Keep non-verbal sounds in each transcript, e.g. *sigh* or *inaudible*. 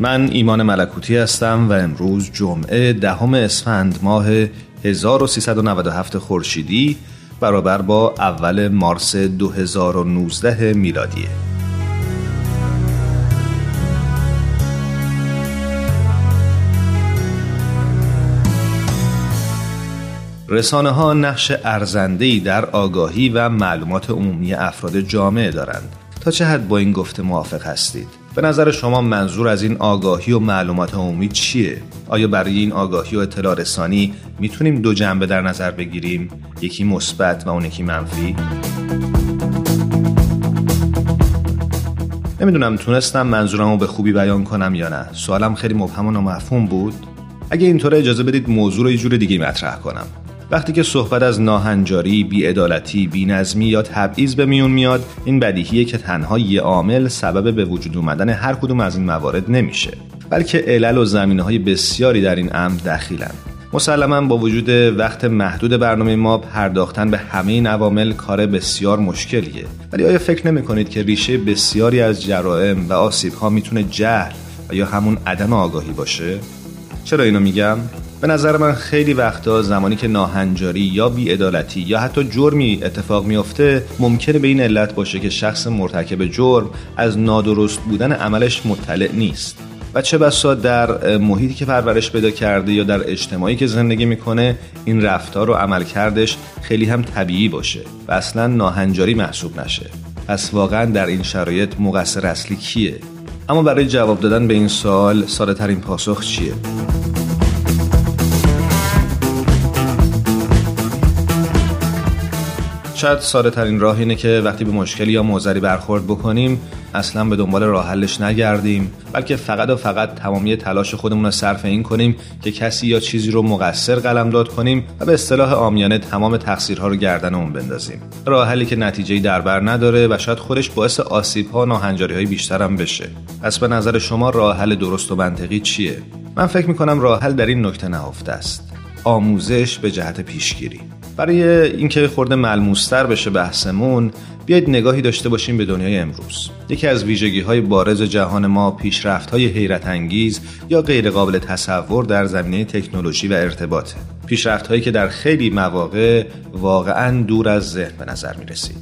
من ایمان ملکوتی هستم و امروز جمعه دهم اسفند ماه 1397 خورشیدی برابر با اول مارس 2019 میلادیه. رسانه ها نقش ارزندهی در آگاهی و معلومات عمومی افراد جامعه دارند. تا چه حد با این گفته موافق هستید؟ به نظر شما منظور از این آگاهی و معلومات عمومی چیه؟ آیا برای این آگاهی و اطلاع رسانی می‌تونیم دو جنبه در نظر بگیریم؟ یکی مثبت و اون یکی منفی؟ نمی‌دونم تونستم منظورم رو به خوبی بیان کنم یا نه سوالم خیلی مبهم و نامفهوم بود اگه اینطوره اجازه بدید موضوع رو یه جور دیگه مطرح کنم وقتی که صحبت از ناهنجاری، بیعدالتی، بینظمی یا تبعیض به میون میاد این بدیهیه که تنها یه عامل سبب به وجود اومدن هر کدوم از این موارد نمیشه. بلکه علل و زمینه های بسیاری در این امر دخیلن. مسلما با وجود وقت محدود برنامه ما پرداختن به همه این عوامل کار بسیار مشکلیه. ولی آیا فکر نمی کنید که ریشه بسیاری از جرائم و آسیب ها می‌تونه جهل و یا همون عدم آگاهی باشه؟ چرا اینو میگم؟ به نظر من خیلی وقتا زمانی که ناهنجاری یا بیعدالتی یا حتی جرمی اتفاق میافته ممکنه به این علت باشه که شخص مرتکب جرم از نادرست بودن عملش مطلع نیست. و چه بسا در محیطی که پرورش پیدا کرده یا در اجتماعی که زندگی می‌کنه این رفتار و عمل کردش خیلی هم طبیعی باشه و اصلا ناهنجاری محسوب نشه. پس واقعا در این شرایط مقصر اصلی کیه؟ اما برای جواب دادن به این سوال ساده ترین پاسخ چیه؟ شاید ساده ترین راه اینه که وقتی به مشکلی یا موزری برخورد بکنیم اصلا به دنبال راه حلش نگردیم بلکه فقط و فقط تمامی تلاش خودمون رو صرف این کنیم که کسی یا چیزی رو مقصر قلمداد کنیم و به اصطلاح آمیانه تمام تقصیرها رو گردن اون بندازیم. راه حلی که نتیجه در بر نداره و شاید خودش باعث آسیب ها و ناهنجاری های بیشتر هم بشه. پس به نظر شما راه حل درست و منطقی چیه؟ من فکر می‌کنم راه حل در این نکته نهفته است. آموزش به جهت پیشگیری. برای اینکه خورده ملموستر بشه بحثمون بیاید نگاهی داشته باشیم به دنیای امروز. یکی از ویژگی های بارز جهان ما پیشرفت های حیرت انگیز یا غیر قابل تصور در زمینه تکنولوژی و ارتباطه. پیشرفت هایی که در خیلی مواقع واقعا دور از ذهن به نظر می رسید.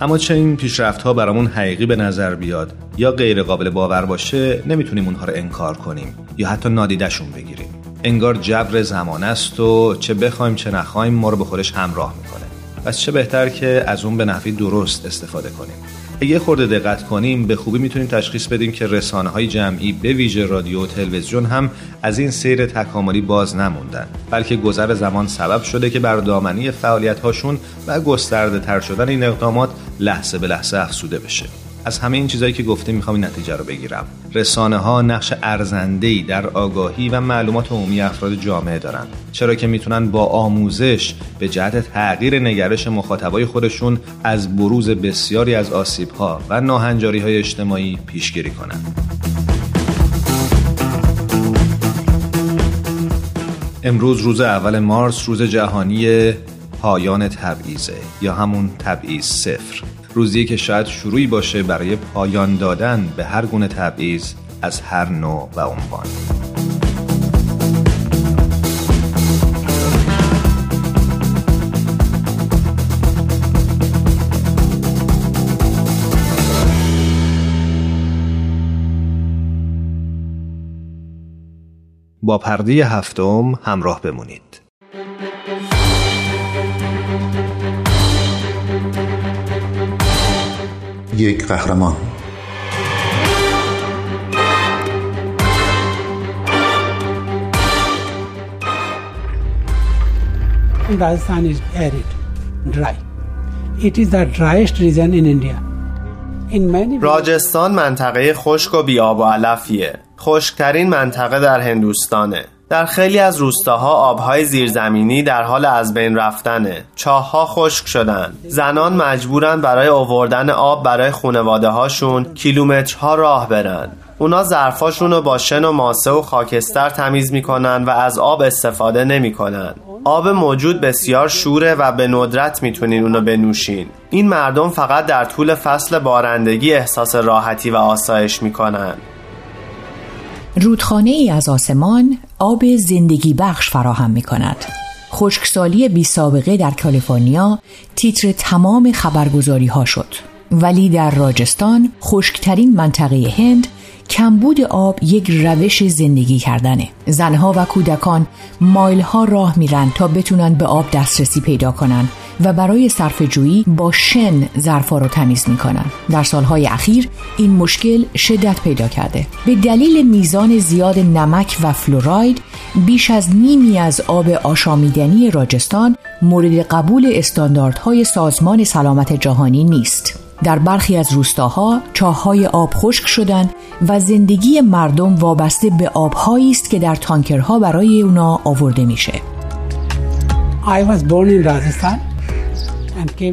اما چه این پیشرفت ها برامون حقیقی به نظر بیاد یا غیر قابل باور باشه نمی‌تونیم اونها رو انکار کنیم یا حتی نادیدشون بگیریم. انگار جبر زمان است و چه بخوایم چه نخوایم ما رو به خودش همراه می‌کنه. پس چه بهتر که از اون به نحوی درست استفاده کنیم. اگه خورده دقت کنیم به خوبی می‌تونیم تشخیص بدیم که رسانه های جمعی به ویژه رادیو و تلویزیون هم از این سیر تکاملی باز نموندن بلکه گذر زمان سبب شده که بر دامنی فعالیت هاشون و گسترده تر شدن این اقدامات لحظه به لحظه افسوده بشه. از همه این چیزهایی که گفتیم می‌خوام این نتیجه رو بگیرم. رسانه ها نقش ارزنده در آگاهی و معلومات عمومی افراد جامعه دارند چرا که می‌تونن با آموزش به جهت تغییر نگرش مخاطبای خودشون از بروز بسیاری از آسیب ها و ناهنجاری های اجتماعی پیشگیری کنند امروز روز اول مارس روز جهانی پایان تبعیضه یا همون تبعیض صفر. روزی که شاید شروعی باشه برای پایان دادن به هر گونه تبعیض از هر نوع و عنوان. با پرده هفتم همراه بمونید. یک قهرمان Rajasthan is arid, dry. It is the driest region in India. In many راجستان منطقه خشک و بیاب و علفیه. خشکترین منطقه در هندوستانه. در خیلی از روستاها آبهای زیرزمینی در حال از بین رفتنه. چاهها خشک شدن. زنان مجبورن برای آوردن آب برای خونواده هاشون کیلومترها راه برن. اونا ظرفاشون رو با شن و ماسه و خاکستر تمیز می‌کنن و از آب استفاده نمی‌کنن. آب موجود بسیار شوره و به ندرت می‌تونین اونو بنوشین. این مردم فقط در طول فصل بارندگی احساس راحتی و آسایش می‌کنن. رودخانه ای از آسمان آب زندگی بخش فراهم می کند. خشکسالی بی سابقه در کالیفرنیا تیتر تمام خبرگزاری ها شد. ولی در راجستان خشکترین منطقه هند کمبود آب یک روش زندگی کردنه. زنها و کودکان مایل ها راه میرن تا بتونن به آب دسترسی پیدا کنن و برای صرف جویی با شن ظرفا رو تمیز می‌کنن. در سالهای اخیر این مشکل شدت پیدا کرده. به دلیل میزان زیاد نمک و فلوراید بیش از نیمی از آب آشامیدنی راجستان مورد قبول استانداردهای سازمان سلامت جهانی نیست. در برخی از روستاها چاههای آب خشک شدند و زندگی مردم وابسته به آبهایی است که در تانکرها برای اونا آورده میشه. I was born in Rajasthan.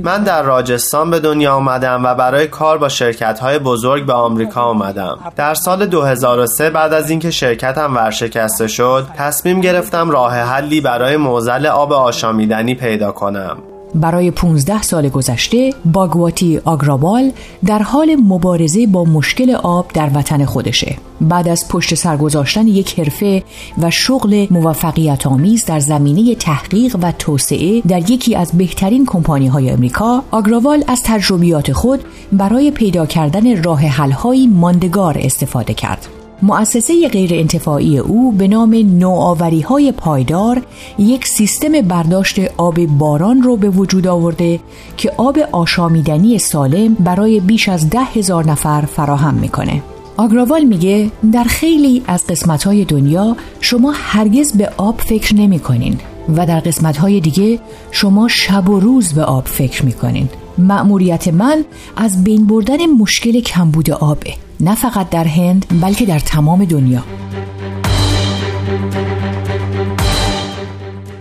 من در راجستان به دنیا آمدم و برای کار با شرکت های بزرگ به آمریکا آمدم در سال 2003 بعد از اینکه شرکتم ورشکسته شد تصمیم گرفتم راه حلی برای موزل آب آشامیدنی پیدا کنم برای 15 سال گذشته باگواتی آگرابال در حال مبارزه با مشکل آب در وطن خودشه. بعد از پشت سر گذاشتن یک حرفه و شغل موفقیت آمیز در زمینه تحقیق و توسعه در یکی از بهترین کمپانی های امریکا آگراوال از تجربیات خود برای پیدا کردن راه حل‌های ماندگار استفاده کرد. مؤسسه غیر انتفاعی او به نام نوآوری های پایدار یک سیستم برداشت آب باران رو به وجود آورده که آب آشامیدنی سالم برای بیش از ده هزار نفر فراهم می‌کنه. آگراوال میگه در خیلی از قسمتهای دنیا شما هرگز به آب فکر نمی کنین و در قسمتهای دیگه شما شب و روز به آب فکر می‌کنین. مأموریت من از بین بردن مشکل کمبود آبه نه فقط در هند بلکه در تمام دنیا.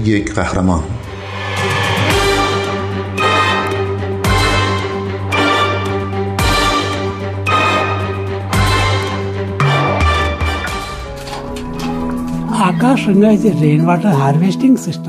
یک قهرمان.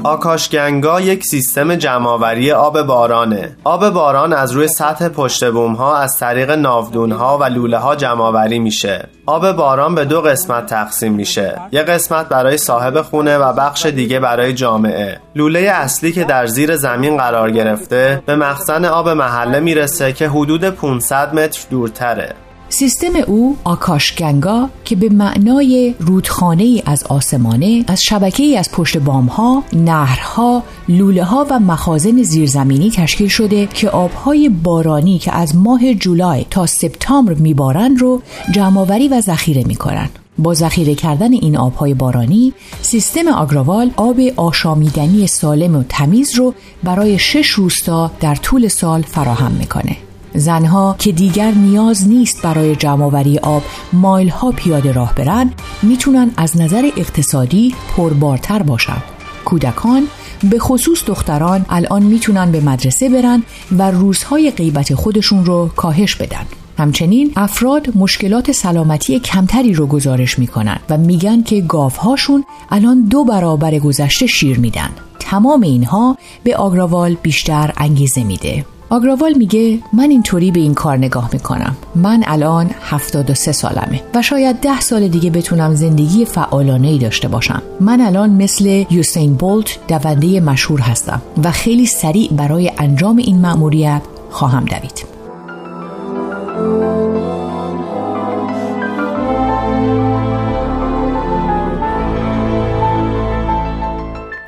آکاش گنگا یک سیستم جمعآوری آب بارانه آب باران از روی سطح پشت بوم ها از طریق ناودون ها و لوله ها جمعآوری میشه آب باران به دو قسمت تقسیم میشه یک قسمت برای صاحب خونه و بخش دیگه برای جامعه لوله اصلی که در زیر زمین قرار گرفته به مخزن آب محله می‌رسه که حدود 500 متر دورتره। سیستم او آکاش گنگا که به معنای رودخانه ای از آسمانه از شبکه ای از پشت بام ها، نهرها، لوله ها و مخازن زیرزمینی تشکیل شده که آبهای بارانی که از ماه جولای تا سپتامبر میبارند رو جمعآوری و ذخیره می‌کنن. با ذخیره کردن این آبهای بارانی سیستم آگراوال آب آشامیدنی سالم و تمیز رو برای شش روستا در طول سال فراهم می‌کنه زنها که دیگر نیاز نیست برای جمعآوری آب مایل ها پیاده راه برن می‌تونن از نظر اقتصادی پربارتر باشن. کودکان به خصوص دختران الان می‌تونن به مدرسه برن و روزهای غیبت خودشون رو کاهش بدن. همچنین افراد مشکلات سلامتی کمتری رو گزارش می‌کنن و میگن که گاوهاشون الان دو برابر گذشته شیر میدن. تمام اینها به آگراوال بیشتر انگیزه میده. آگراوال میگه من اینطوری به این کار نگاه می‌کنم. من الان 73 سالمه و شاید ده سال دیگه بتونم زندگی فعالانه ای داشته باشم. من الان مثل یوسین بولت دونده مشهور هستم و خیلی سریع برای انجام این مأموریت خواهم دوید.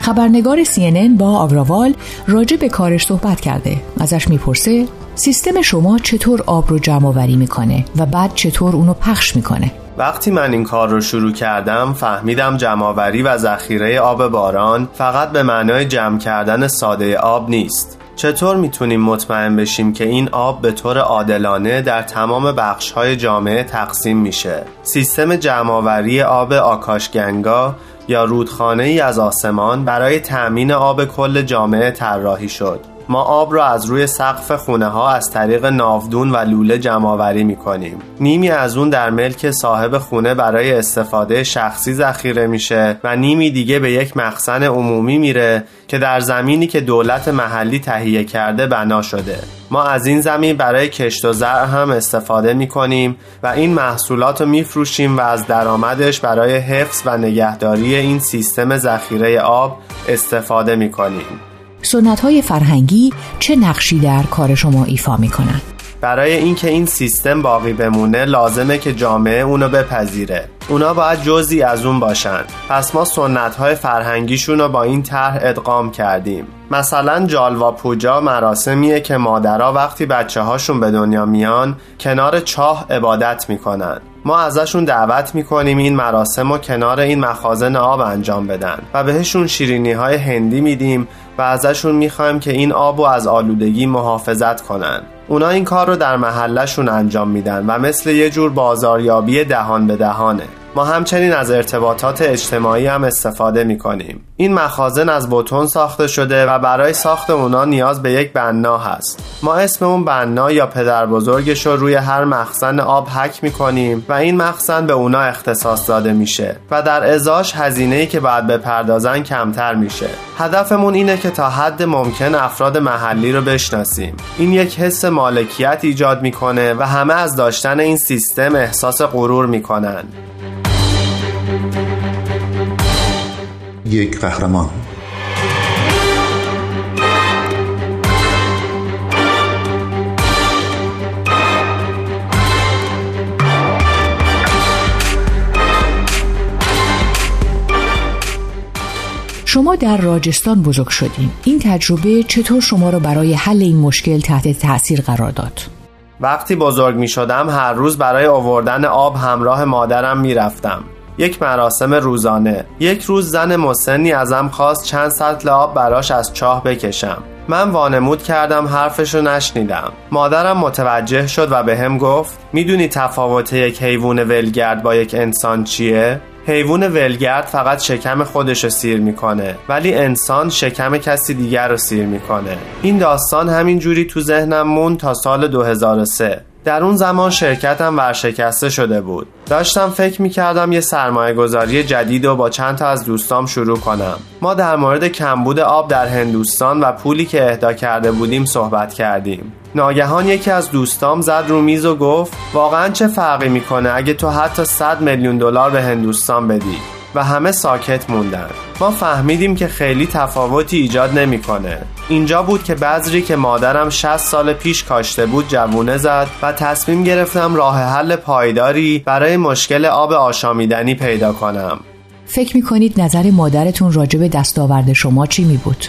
خبرنگار CNN با آگراوال راجع به کارش صحبت کرده. ازش می‌پرسه سیستم شما چطور آب رو جمع آوری می‌کنه و بعد چطور اونو پخش می‌کنه؟ وقتی من این کار رو شروع کردم فهمیدم جمعآوری و ذخیره آب باران فقط به معنای جمع کردن ساده آب نیست. چطور می‌تونیم مطمئن بشیم که این آب به طور عادلانه در تمام بخشهای جامعه تقسیم میشه؟ سیستم جمعآوری آب آکاشگنگا یا رودخانه ای از آسمان برای تأمین آب کل جامعه طراحی شد. ما آب را از روی سقف خونه ها از طریق ناودون و لوله جمعآوری می کنیم. نیمی از اون در ملک صاحب خونه برای استفاده شخصی ذخیره میشه و نیمی دیگه به یک مخزن عمومی میره که در زمینی که دولت محلی تهیه کرده بنا شده. ما از این زمین برای کشت و زرع هم استفاده می کنیم و این محصولات رو می فروشیم و از درآمدش برای حفظ و نگهداری این سیستم ذخیره آب استفاده می کنیم. سنت های فرهنگی چه نقشی در کار شما ایفا می کنن؟ برای اینکه این سیستم باقی بمونه لازمه که جامعه اونو بپذیره. اونا باید جزی از اون باشن. پس ما سنت های فرهنگیشون رو با این طرح ادغام کردیم. مثلا جالوا پوجا مراسمیه که مادرها وقتی بچه هاشون به دنیا میان کنار چاه عبادت می‌کنن. ما ازشون دعوت می‌کنیم این مراسم و کنار این مخازن آب انجام بدن و بهشون شیرینی های هندی میدیم و ازشون می‌خوایم که این آب و از آلودگی محافظت کنن. اونا این کار رو در محلشون انجام میدن و مثل یه جور بازاریابی دهان به دهانه. ما همچنین از ارتباطات اجتماعی هم استفاده می کنیم. این مخازن از بتون ساخته شده و برای ساخت اونا نیاز به یک بنا هست. ما اسم اون بنا یا پدر بزرگش رو روی هر مخزن آب حک می کنیم و این مخزن به اونا اختصاص داده میشه و در ازاش هزینه که باید بپردازن کمتر میشه. هدفمون اینه که تا حد ممکن افراد محلی رو بشناسیم. این یک حس مالکیت ایجاد می‌کنه و همه از داشتن این سیستم احساس غرور می‌کنن. یک قهرمان شما در راجستان بزرگ شدین این تجربه چطور شما را برای حل این مشکل تحت تاثیر قرار داد؟ وقتی بزرگ می شدم هر روز برای آوردن آب همراه مادرم می رفتم. یک مراسم روزانه. یک روز زن مسنی ازم خواست چند سطل آب براش از چاه بکشم. من وانمود کردم حرفشو نشنیدم. مادرم متوجه شد و به هم گفت می‌دونی تفاوت یک حیوان ولگرد با یک انسان چیه؟ حیوان ولگرد فقط شکم خودش رو سیر می‌کنه ولی انسان شکم کسی دیگر رو سیر می‌کنه. این داستان همین جوری تو ذهنم مون تا سال 2003 در اون زمان شرکتم ورشکسته شده بود. داشتم فکر می‌کردم یه سرمایه گذاری جدید و با چند تا از دوستام شروع کنم. ما در مورد کمبود آب در هندوستان و پولی که اهدا کرده بودیم صحبت کردیم. ناگهان یکی از دوستام زد رو میز و گفت واقعا چه فرقی می‌کنه اگه تو حتی 100 میلیون دلار به هندوستان بدی؟ و همه ساکت موندن ما فهمیدیم که خیلی تفاوتی ایجاد نمی‌کنه. اینجا بود که بذری که مادرم 60 سال پیش کاشته بود جوونه زد و تصمیم گرفتم راه حل پایداری برای مشکل آب آشامیدنی پیدا کنم فکر می کنید نظر مادرتون راجب دستاورد شما چی می بود؟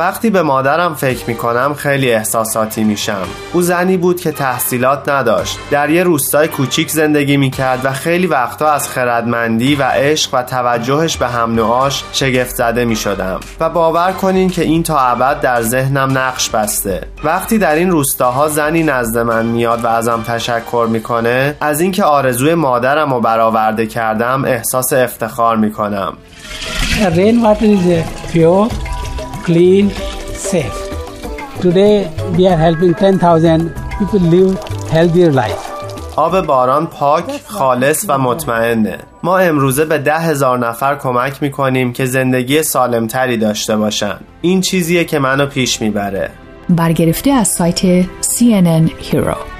وقتی به مادرم فکر می کنم خیلی احساساتی میشم. او زنی بود که تحصیلات نداشت. در یه روستای کوچیک زندگی می کرد و خیلی وقتا از خردمندی و عشق و توجهش به هم نوعاش شگفت زده می شدم و باور کنین که این تا ابد در ذهنم نقش بسته. وقتی در این روستاها زنی نزد من میاد و ازم تشکر می‌کنه از اینکه آرزوی مادرم رو برآورده کردم احساس افتخار می‌کنم. Clean, safe. Today we are helping 10,000 people live healthier life. آب باران پاک، خالص و مطمئنه. ما امروزه به ده هزار نفر کمک می‌کنیم که زندگی سالمتری داشته باشن. این چیزیه که منو پیش می‌بره. برگرفته از سایت CNN Hero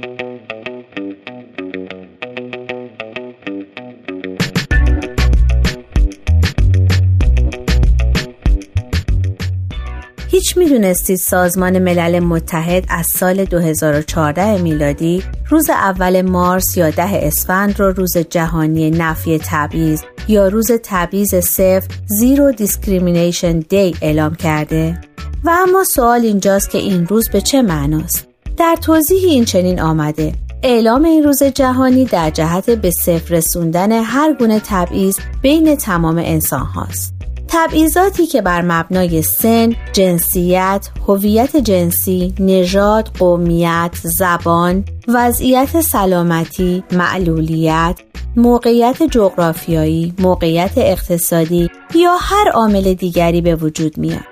هیچ می‌دونستید سازمان ملل متحد از سال 2014 میلادی روز اول مارس یا ده اسفند رو روز جهانی نفی تبعیض یا روز تبعیض صفر Zero Discrimination Day اعلام کرده؟ و اما سوال اینجاست که این روز به چه معناست؟ در توضیح این چنین آمده اعلام این روز جهانی در جهت به صفر رسوندن هر گونه تبعیض بین تمام انسان هاست. تبعیضاتی که بر مبنای سن، جنسیت، هویت جنسی، نژاد، قومیت، زبان، وضعیت سلامتی، معلولیت، موقعیت جغرافیایی، موقعیت اقتصادی یا هر عامل دیگری به وجود میاد.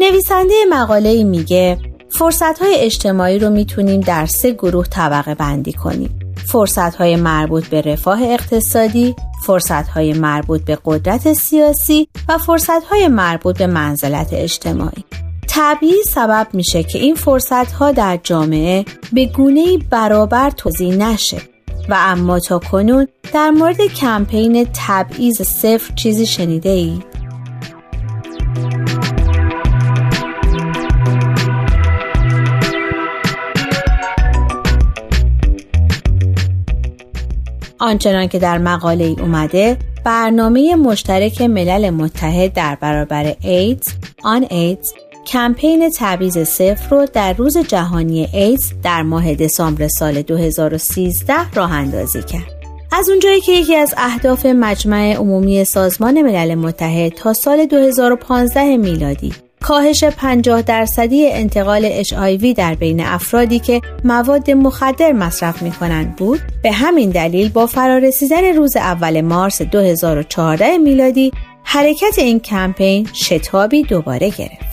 نویسنده مقاله میگه فرصت های اجتماعی رو می‌تونیم در سه گروه طبقه بندی کنیم. فرصت های مربوط به رفاه اقتصادی، فرصت های مربوط به قدرت سیاسی و فرصت های مربوط به منزلت اجتماعی. طبیعی سبب میشه که این فرصت ها در جامعه به گونه برابر توضیح نشه و اما تا کنون در مورد کمپین تبعیض صفر چیزی شنیده اید؟ آنچنان که در مقاله ای اومده برنامه مشترک ملل متحد در برابر ایدز آن ایدز کمپین تبعیض صفر رو در روز جهانی ایدز در ماه دسامبر سال 2013 راه اندازی کرد. از اونجایی که یکی از اهداف مجمع عمومی سازمان ملل متحد تا سال 2015 میلادی کاهش 50 درصدی انتقال HIV در بین افرادی که مواد مخدر مصرف می کنند بود به همین دلیل با فرارسیدن روز اول مارس 2014 میلادی حرکت این کمپین شتابی دوباره گرفت.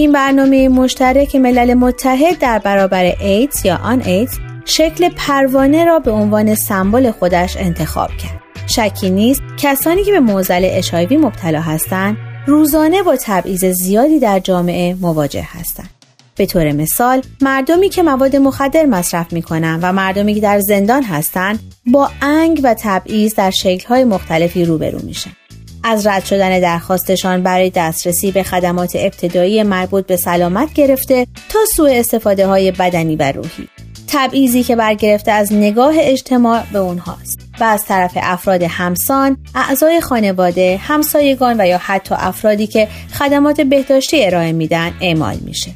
این برنامه مشترک ملل متحد در برابر ایدز یا آن ایدز شکل پروانه را به عنوان سمبل خودش انتخاب کرد. شکی نیست کسانی که به معضل اشایوی مبتلا هستند روزانه با تبعیض زیادی در جامعه مواجه هستند. به طور مثال مردمی که مواد مخدر مصرف می کنند و مردمی که در زندان هستند با انگ و تبعیض در شکل‌های مختلفی روبرو میشن. از رد شدن درخواستشان برای دسترسی به خدمات ابتدایی مربوط به سلامت گرفته تا سوء استفاده های بدنی و روحی تبعیضی که برگرفته از نگاه اجتماع به اونهاست و از طرف افراد همسان، اعضای خانواده، همسایگان و یا حتی افرادی که خدمات بهداشتی ارائه میدن اعمال میشه.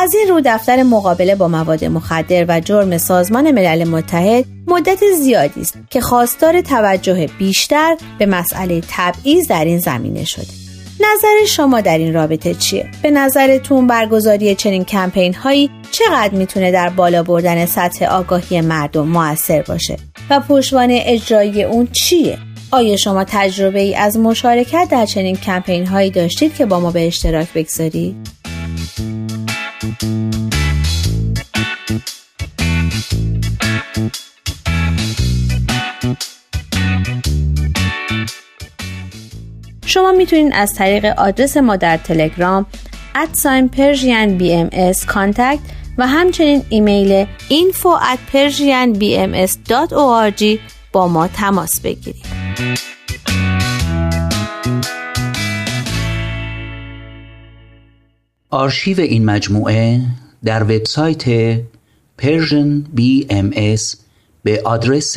از این رو دفتر مقابله با مواد مخدر و جرم سازمان ملل متحد مدت زیادی است که خواستار توجه بیشتر به مسئله تبعیض در این زمینه شده. نظر شما در این رابطه چیه؟ به نظرتون برگزاری چنین کمپین هایی چقدر می‌تونه در بالا بردن سطح آگاهی مردم موثر باشه و پشتوانه اجرایی اون چیه؟ آیا شما تجربه ای از مشارکت در چنین کمپین هایی داشتید که با ما به اشتراک بگذارید؟ شما می‌تونید از طریق آدرس ما در تلگرام ادساین پرژین بی ام و همچنین ایمیل info با ما تماس بگیرید. آرشیو این مجموعه در وبسایت Persian BMS به آدرس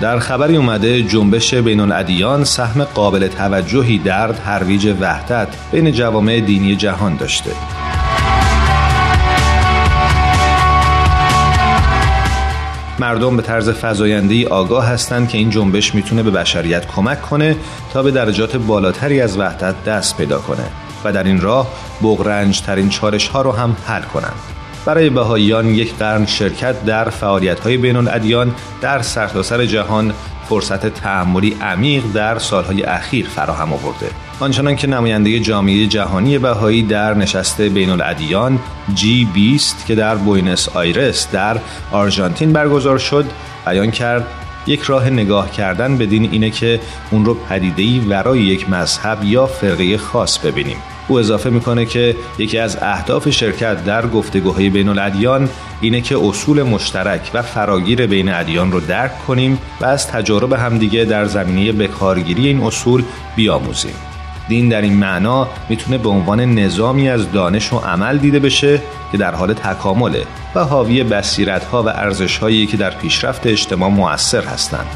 در خبری اومده جنبش بین الادیان سهم قابل توجهی در ترویج وحدت بین جوامع دینی جهان داشته مردم به طرز فضایندهی آگاه هستند که این جنبش می‌تونه به بشریت کمک کنه تا به درجات بالاتری از وحدت دست پیدا کنه و در این راه بغرنج ترین چارش ها رو هم حل کنند. برای بهاییان یک قرن شرکت در فعالیت های بین الادیان در سرتاسر جهان فرصت تأملی عمیق در سالهای اخیر فراهم آورده. آنچنان که نماینده جامعه جهانی بهایی در نشست بین الادیان G20 که در بوینس آیرس در آرژانتین برگزار شد بیان کرد یک راه نگاه کردن به دین اینه که اون رو پدیده‌ای ورای یک مذهب یا فرقه خاص ببینیم. او اضافه می‌کنه که یکی از اهداف شرکت در گفتگوهای بین الادیان اینه که اصول مشترک و فراگیر بین ادیان رو درک کنیم و از تجارب همدیگه در زمینه بکارگیری این اصول بیاموزیم. دین در این معنا می‌تونه به عنوان نظامی از دانش و عمل دیده بشه که در حال تکامله و حاوی بصیرت ها و ارزش هایی که در پیشرفت اجتماع مؤثر هستند.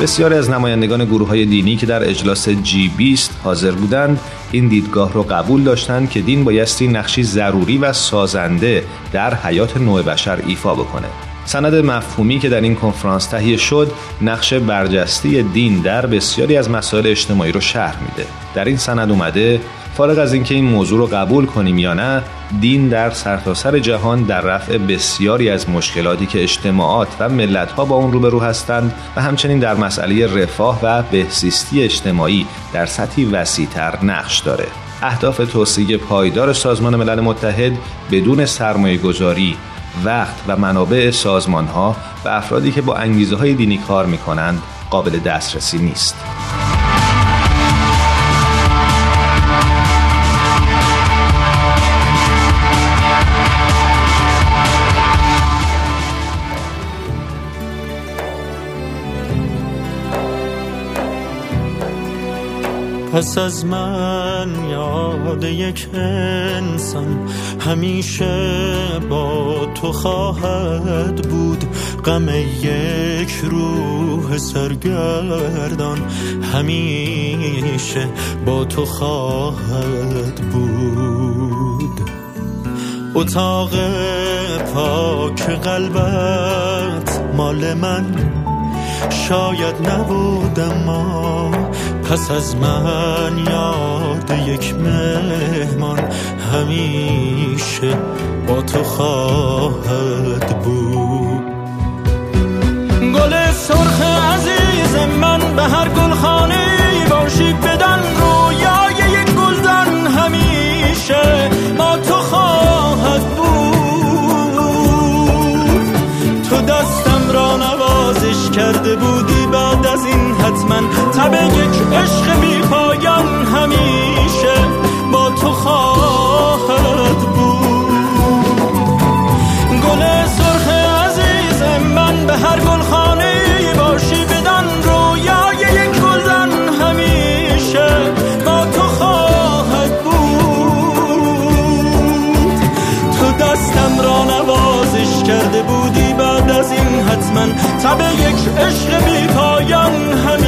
بسیاری از نمایندگان گروه های دینی که در اجلاس جی 20 حاضر بودند این دیدگاه را قبول داشتند که دین بایستی نقشی ضروری و سازنده در حیات نوع بشر ایفا بکنه سند مفهومی که در این کنفرانس تهیه شد نقش برجسته دین در بسیاری از مسائل اجتماعی رو شرح میده. در این سند اومده فارغ از اینکه این موضوع رو قبول کنیم یا نه دین در سرتاسر سر جهان در رفع بسیاری از مشکلاتی که اجتماعات و ملتها با اون روبرو هستند و همچنین در مسئله رفاه و بهزیستی اجتماعی در سطحی وسیعتر نقش داره. اهداف توسعه پایدار سازمان ملل متحد بدون سرمایه گذاری وقت و منابع سازمان ها و افرادی که با انگیزه های دینی کار می کنند قابل دسترسی نیست. پس از من یاد یک انسان همیشه با تو خواهد بود. غم یک روح سرگردان همیشه با تو خواهد بود. اتاق پاک قلبت مال من. شاید نبودم ما پس از من یاد یک مهمان همیشه با تو خواهد بود. گل سرخ عزیز من به هر گلخانه باشی بدن رویای یک گلدن همیشه. تب یک عشق بی پایان همیشه با تو خواهد بود. گل سرخ عزیز من به هر گلخانه باشی بدن رویای یک گلدن همیشه با تو خواهد بود. تو دستم را نوازش کرده بودی بعد از این حتما تب یک عشق بی پایان همیشه.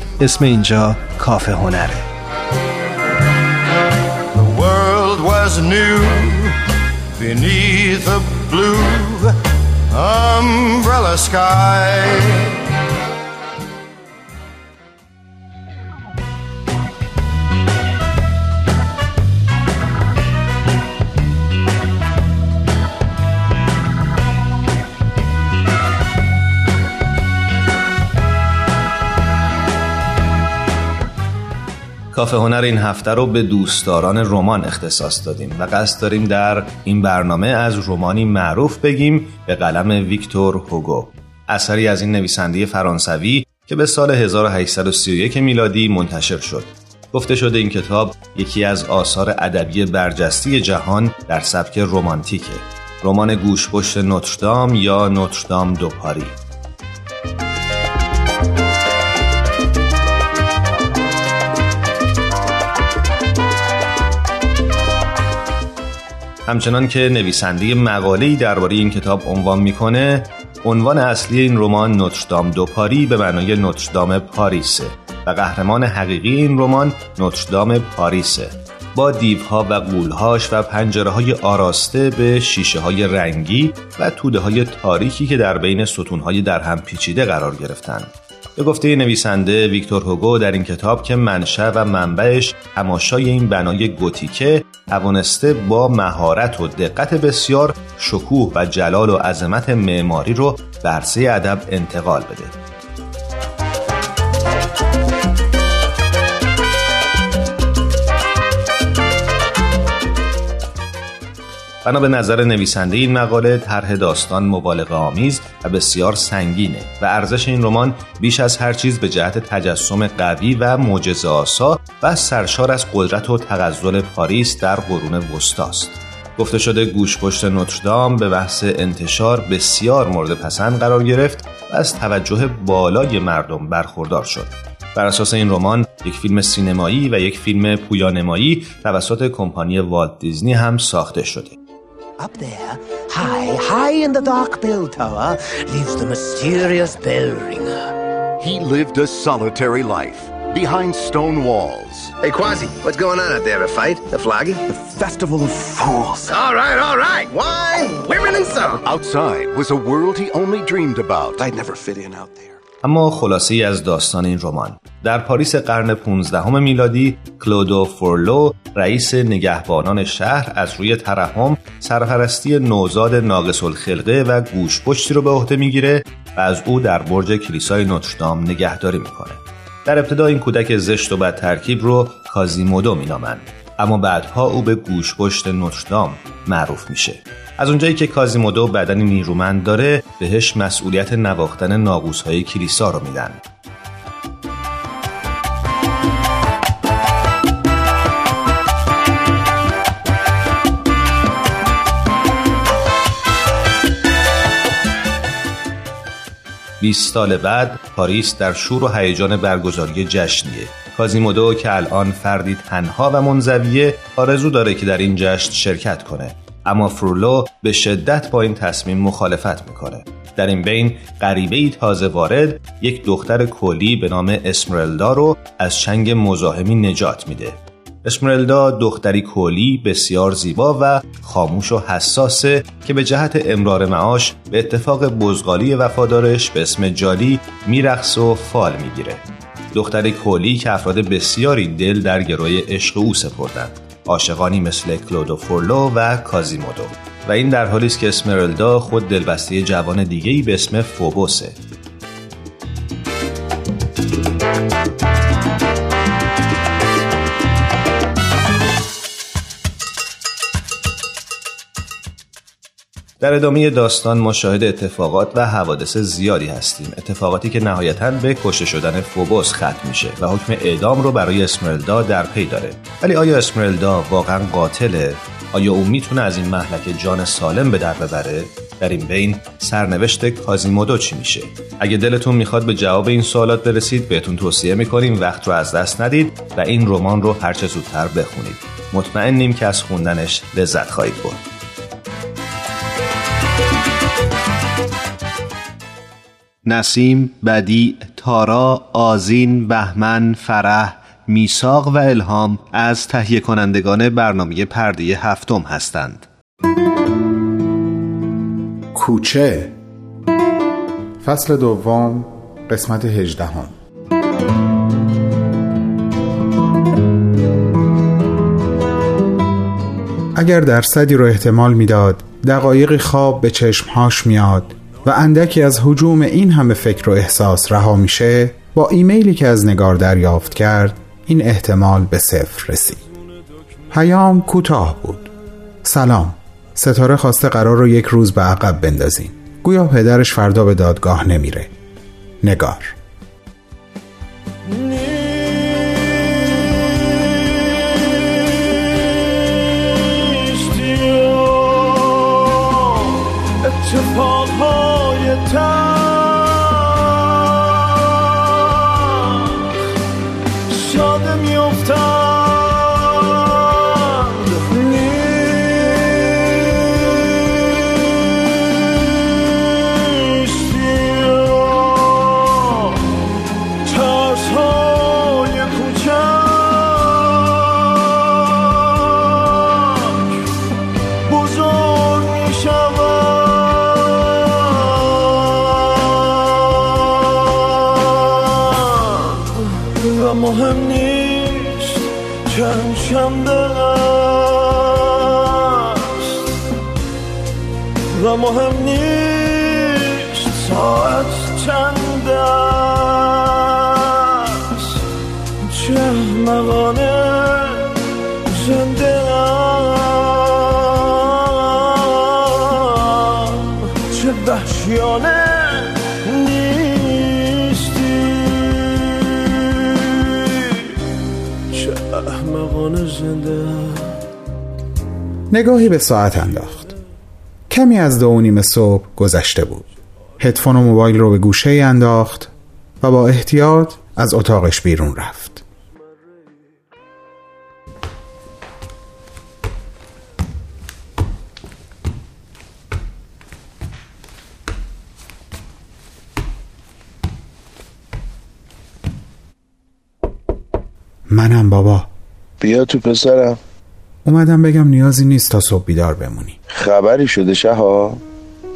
اسم اینجا کافه هنره The world was new beneath a blue umbrella sky کافه هنر این هفته رو به دوستداران رمان اختصاص دادیم و قصد داریم در این برنامه از رومانی معروف بگیم به قلم ویکتور هوگو اثری از این نویسنده فرانسوی که به سال 1831 میلادی منتشر شد. گفته شده این کتاب یکی از آثار ادبی برجسته جهان در سبک رمانتیکه. رمان گوشپشت نوتردام یا نوتردام دو پاری همچنان که نویسنده مقاله‌ای درباره این کتاب عنوان می‌کنه عنوان اصلی این رمان نوتردام دو پاری به معنای نوتردام پاریسه و قهرمان حقیقی این رمان نوتردام پاریسه با دیوها و قولهاش و پنجره های آراسته به شیشه های رنگی و توده های تاریکی که در بین ستون های در پیچیده قرار گرفتند. به گفته نویسنده ویکتور هوگو در این کتاب که منشأ و منبعش تماشای این بنای گوتیکه توانسته با مهارت و دقت بسیار شکوه و جلال و عظمت معماری رو بر ادب انتقال بده. بنا به نظر نویسنده این مقاله طرح داستان مبالغه آمیز و بسیار سنگینه و ارزش این رمان بیش از هر چیز به جهت تجسم قوی و معجزه آسا و سرشار از قدرت و تغزل پاریس در قرون وسطاست گفته شده گوش پشت نوتردام به بحث انتشار بسیار مورد پسند قرار گرفت و از توجه بالای مردم برخوردار شد. بر اساس این رمان یک فیلم سینمایی و یک فیلم پویانمایی توسط کمپانی والت دیزنی هم ساخته شده. Up there, high, high in the dark bell tower, lives the mysterious bell ringer. He lived a solitary life behind stone walls. Hey, Quasi, what's going on out there? A fight? A flogging? The Festival of Fools. All right, all right. Wine, women, and song. Outside was a world he only dreamed about. I'd never fit in out there. اما خلاصه ای از داستان این رمان. در پاریس قرن 15 میلادی کلودو فورلو رئیس نگهبانان شهر از روی ترحم سرپرستی نوزاد ناقص الخلقه و گوشپشتی رو به عهده می‌گیره و از او در برج کلیسای نوتردام نگهداری می‌کنه. در ابتدا این کودک زشت و بد ترکیب رو کازیمودو مینامند. اما بعدها او به گوشپشت نوتردام معروف میشه. از اونجایی که کازیمودو بدنی نیرومند داره بهش مسئولیت نواختن ناقوسهای کلیسا رو میدن. 20 سال بعد پاریس در شور و هیجان برگزاری جشنیه. کازیمودو که الان فردی تنها و منزویه آرزو داره که در این جشن شرکت کنه. اما فرولو به شدت با این تصمیم مخالفت می‌کنه. در این بین غریبه ای تازه وارد یک دختر کلی به نام اسمرلدا رو از چنگ مزاحمی نجات میده. اسمرلدا دختری کولی بسیار زیبا و خاموش و حساسه که به جهت امرار معاش به اتفاق بزغالی وفادارش به اسم جالی میرقص و فال می‌گیره. دختری کولی که افراد بسیاری دل در گروی عشق او سپردند. عاشقانی مثل کلودو فورلو و کازیمودو. و این در حالی است که اسمرلدا خود دلبسته جوان دیگه‌ای به اسم فوبوسه. در ادامه داستان مشاهده اتفاقات و حوادث زیادی هستیم. اتفاقاتی که نهایتا به کشته شدن فوبوس ختم میشه و حکم اعدام رو برای اسمرلدا در پی داره. ولی آیا اسمرلدا واقعا قاتله؟ آیا او می‌تونه از این محلک جان سالم به در ببره؟ در این بین سرنوشت کازیمودو چی میشه؟ اگه دلتون می‌خواد به جواب این سوالات برسید بهتون توصیه می‌کنیم وقت رو از دست ندید و این رمان رو هرچه زودتر بخونید. مطمئنیم که از خوندنش لذت خواهید برد. نسیم، بدی، تارا، آزین، بهمن، فرح، میساق و الهام از تهیه کنندگان برنامه پرده هفتم هستند. کوچه فصل دوم قسمت هجدهم اگر درصدی رو احتمال می‌داد دقایقی خواب به چشمهاش میاد و اندکی از حجوم این همه فکر و احساس رها میشه با ایمیلی که از نگار دریافت کرد این احتمال به صفر رسید. پیام کوتاه بود. سلام. ستاره خواسته قرار رو یک روز به عقب بندازین. گویا پدرش فردا به دادگاه نمیره. نگار. time. نگاهی به ساعت انداخت. کمی از دو و نیم صبح گذشته بود. هدفون و موبایل رو به گوشه انداخت و با احتیاط از اتاقش بیرون رفت. منم بابا. بیا تو پسرم. اومدم بگم نیازی نیست تا صبح بیدار بمونی. خبری شده شها؟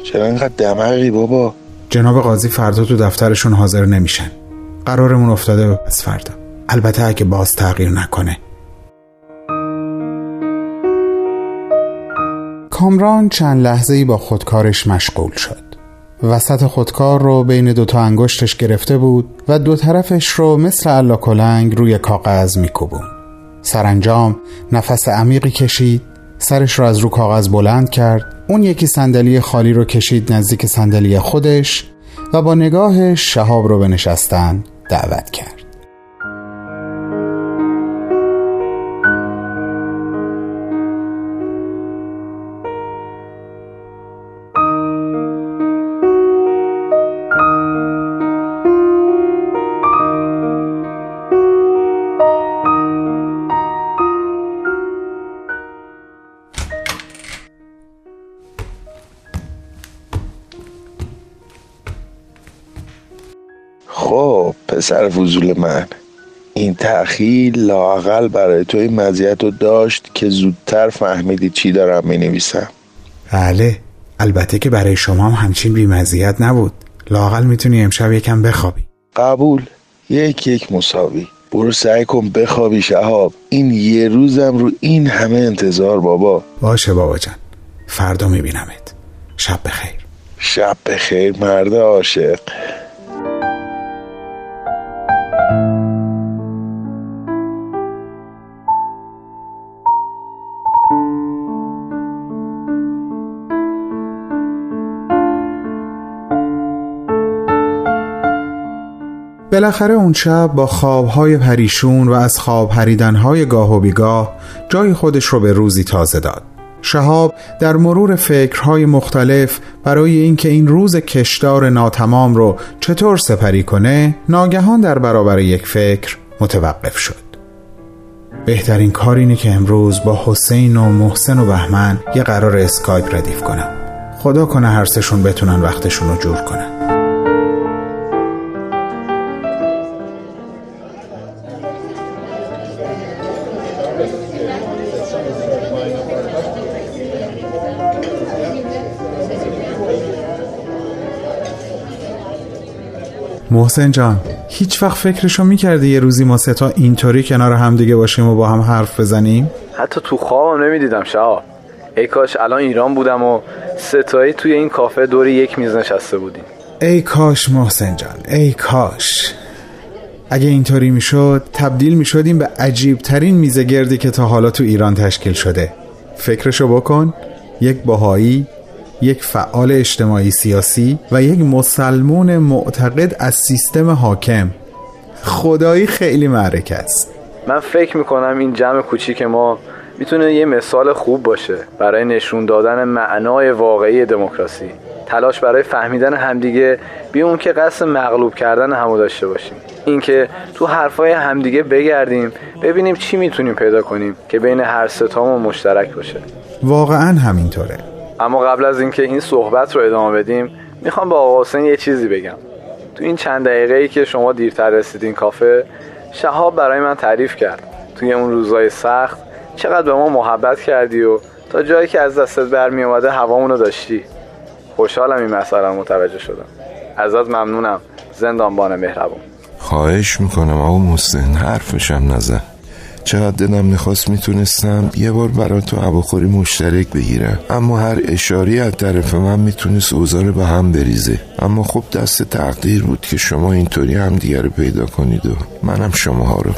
چرا اینقدر دمقی بابا؟ جناب قاضی فردا تو دفترشون حاضر نمیشن. قرارمون افتاده به پس فردا. البته اگه باز تغییر نکنه. کامران چند لحظه ای با خودکارش مشغول شد. وسط خودکار رو بین دوتا انگشتش گرفته بود و دو طرفش رو مثل علا کلنگ روی کاغذ میکوبون. سرانجام نفس عمیقی کشید سرش رو از رو کاغذ بلند کرد اون یکی صندلی خالی رو کشید نزدیک صندلی خودش و با نگاهش شهاب رو به نشستن دعوت کرد. پسر فضول من. این تأخیر لاقل برای تو این مزیت رو داشت که زودتر فهمیدی چی دارم می نویسم بله البته که برای شما هم همچین بیمزیت نبود. لاقل می‌تونی امشب یکم بخوابی. قبول. یک یک مساوی. برو سعی کن بخوابی شهاب. این یه روزم رو این همه انتظار بابا. باشه بابا جان. فردا میبینمت. شب بخیر. شب بخیر مرد عاشق. بالاخره اون شب با خوابهای پریشون و از خواب پریدنهای گاه و بیگاه جای خودش رو به روزی تازه داد. شهاب در مرور فکرهای مختلف برای اینکه این روز کشدار ناتمام رو چطور سپری کنه ناگهان در برابر یک فکر متوقف شد. بهترین کار اینه که امروز با حسین و محسن و بهمن یه قرار اسکایپ ردیف کنم. خدا کنه هر سشون بتونن وقتشون رو جور کنن. محسن جان هیچ وقت فکرشو می‌کردی یه روزی ما ستا اینطوری کنار هم دیگه باشیم و با هم حرف بزنیم؟ حتی تو خوابم نمی‌دیدم شهاب ای کاش الان ایران بودم و ستایی توی این کافه دوری یک میز نشسته بودیم. ای کاش محسن جان ای کاش. اگه اینطوری می‌شد تبدیل می‌شدیم به عجیب ترین میزه گردی که تا حالا تو ایران تشکیل شده. فکرشو بکن یک باهایی یک فعال اجتماعی سیاسی و یک مسلمون معتقد از سیستم حاکم. خدایی خیلی معرکه است. من فکر می‌کنم این جمع کوچیک ما می‌تونه یه مثال خوب باشه برای نشون دادن معنای واقعی دموکراسی. تلاش برای فهمیدن همدیگه بی اون که قصد مغلوب کردن همو داشته باشیم. اینکه تو حرفای همدیگه بگردیم ببینیم چی می‌تونیم پیدا کنیم که بین هر ستامون مشترک باشه. واقعا همینطوره. اما قبل از اینکه این صحبت رو ادامه بدیم می‌خوام با آقا حسین یه چیزی بگم. تو این چند دقیقه ای که شما دیرتر رسیدین کافه شهاب برای من تعریف کرد. توی اون روزای سخت چقدر به ما محبت کردی و تا جایی که از دستت برمی اومده هوامونو داشتی. خوشحالم این مسئله متوجه شدم. ازت ممنونم زندانبان مهربون. خواهش می‌کنم آقا محسن حرفشم نزن. چقدر دلم می‌خواست می‌تونستم یه بار برای تو هواخوری مشترک بگیرم. اما هر اشاری از طرف من می‌تونست اوزار به هم بریزه. اما خب دست تقدیر بود که شما اینطوری هم دیگر رو پیدا کنید و منم شماها رو.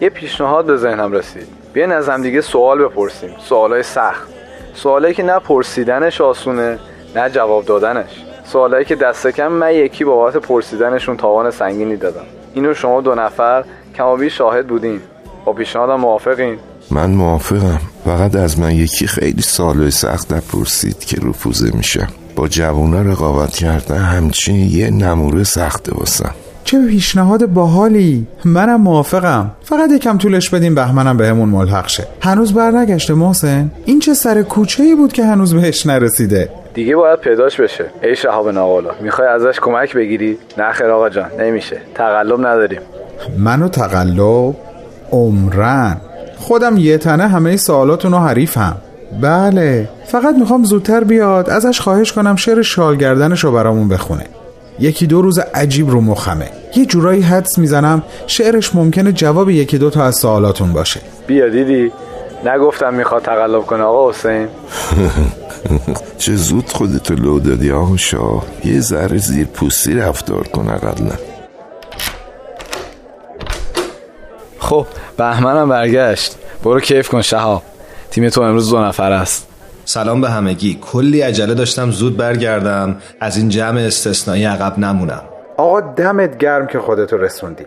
یه پیشنهاد به ذهنم رسید. بیاین از هم دیگه سوال بپرسیم. سوالای سخت. سوالایی که نه پرسیدنش آسونه نه جواب دادنش. سوالایی که دست کم من یکی بابت پرسیدنشون تاوان سنگینی دادم. اینو شما دو نفر کمابی شاهد بودین. با پیشنهادم موافقین. من موافقم. فقط از من یکی خیلی سال سخت نپرسید که رفوزه میشم با جوونا رقابت کردن همچین یه نموره سخته واسم. چه پیشنهاد باحالی. منم موافقم. فقط یکم طولش بدیم بهمنم بهمون ملحق شه. هنوز برنگشته محسن؟ این چه سر کوچه ای بود که هنوز بهش نرسیده؟ دیگه باید پیداش بشه. ای شهاب ناقلا می‌خوای ازش کمک بگیری؟ نه خیر آقا جان نمیشه. تقلب نداریم. منو تقلب؟ عمرن. خودم یه تنه همه سوالاتون رو حریفم. بله فقط می‌خوام زودتر بیاد ازش خواهش کنم شعر شالگردنش رو برامون بخونه. یکی دو روز عجیب رو مخمه. یه جورایی حدس می‌زنم شعرش ممکنه جواب یکی دو تا از سوالاتون باشه. بیا دیدی؟ نگفتم می‌خواد تقلب کنه آقا حسین. *laughs* چه زود خودتو لو دادی آقا شاه یه ذره زیر پوستی رفتار کن اقلا خب بهمنم برگشت. برو کیف کن شهاب. تیم تو امروز دو نفر است. سلام به همگی. کلی عجله داشتم زود برگردم. از این جمع استثنایی عقب نمونم. آقا دمت گرم که خودتو رسوندی.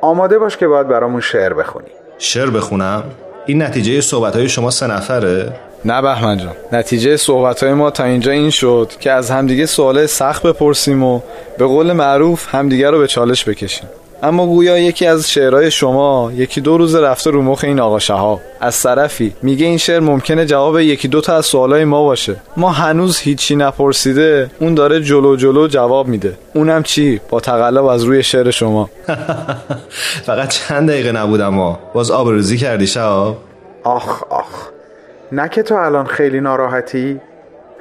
آماده باش که باید برامون شعر بخونی. شعر بخونم؟ این نتیجه صحبت های شما سه نفره؟ نه بهمن جان. نتیجه صحبت های ما تا اینجا این شد که از همدیگه سوال سخت بپرسیم و به قول معروف همدیگه رو به چالش بکشیم. اما گویا یکی از شعرهای شما یکی دو روز رفته رو مخ این آقا شهاب. از طرفی میگه این شعر ممکنه جواب یکی دو تا از سوالای ما باشه. ما هنوز هیچی نپرسیده اون داره جلو جلو جواب میده. اونم چی؟ با تقلب از روی شعر شما. *laughs* فقط چند دقیقه نبودم ما باز آبروزی کردی شهاب؟ آخ آخ. نه که تو الان خیلی ناراحتی.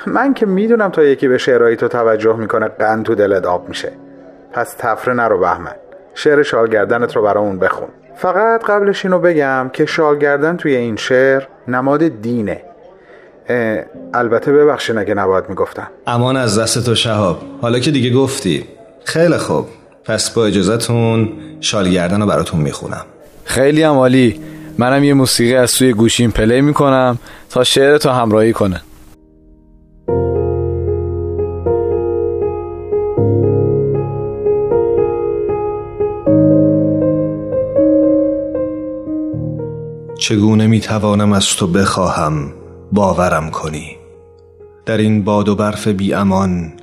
من که می‌دونم تا یکی به شعرهایی تو توجه می‌کنه قند تو دلت آب میشه. پس تفره نرو بهمن. شعر شالگردنت رو برامون بخون. فقط قبلش اینو بگم که شالگردن توی این شعر نماد دینه. البته ببخشین اگه نباید می‌گفتم. امان از دست تو شهاب. حالا که دیگه گفتی. خیلی خوب. پس با اجازتون شالگردن رو براتون می‌خونم. خیلی هم عالی. منم یه موسیقی از سوی گوشیم پلی می‌کنم تا شعر تو همراهی کنه. چگونه می‌توانم از تو بخواهم باورم کنی. در این باد و برف بی امان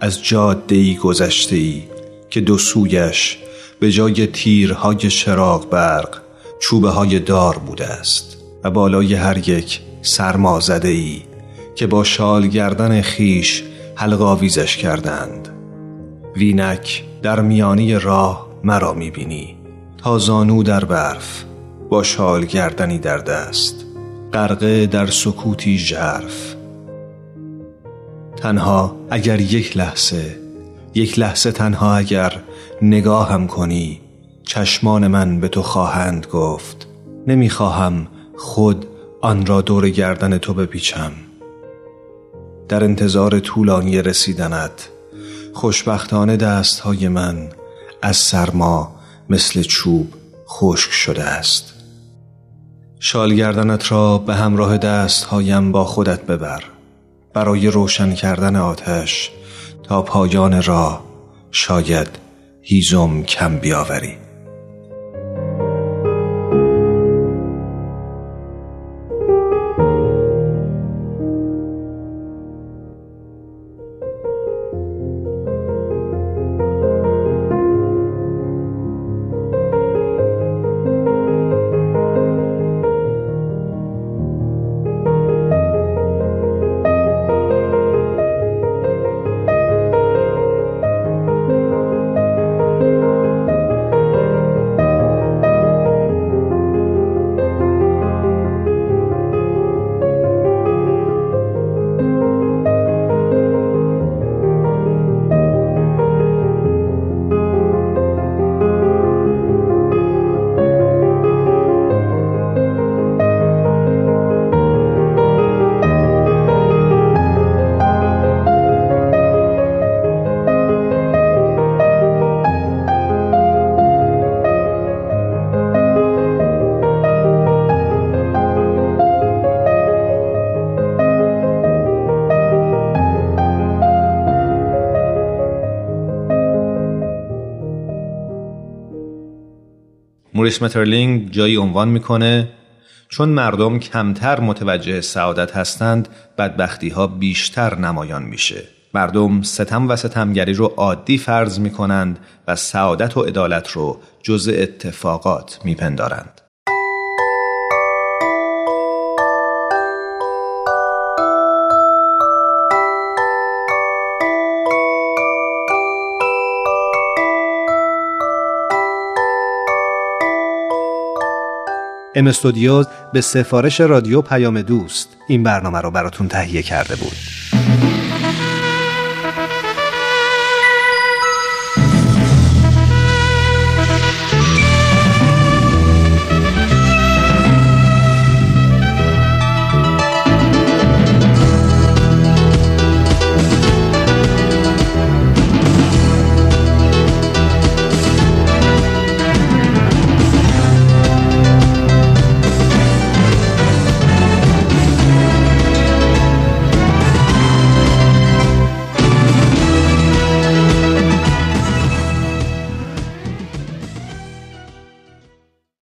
از جاده ای گذشته ای که دو سویش به جای تیرهای چراغ برق چوبه های دار بوده است و بالای هر یک سرما زده ای که با شال گردن خیش حلقاویزش کردند. وینک در میانی راه مرا می‌بینی تا زانو در برف شال گردنی در دست غرقه در سکوتی ژرف. تنها اگر یک لحظه یک لحظه تنها اگر نگاهم کنی چشمان من به تو خواهند گفت. نمی‌خواهم خود آن را دور گردن تو بپیچم. در انتظار طولانی رسیدنت خوشبختانه دستهای من از سرما مثل چوب خشک شده است. شالگردنت را به همراه دستهایم با خودت ببر. برای روشن کردن آتش تا پایان راه شاید هیزم کم بیاوری. موریس مترلینگ جایی عنوان می‌کنه چون مردم کمتر متوجه سعادت هستند بدبختی ها بیشتر نمایان میشه. مردم ستم و ستمگری رو عادی فرض می‌کنند و سعادت و عدالت رو جز اتفاقات میپندارند. ام استودیوز به سفارش رادیو پیام دوست این برنامه رو براتون تهیه کرده بود.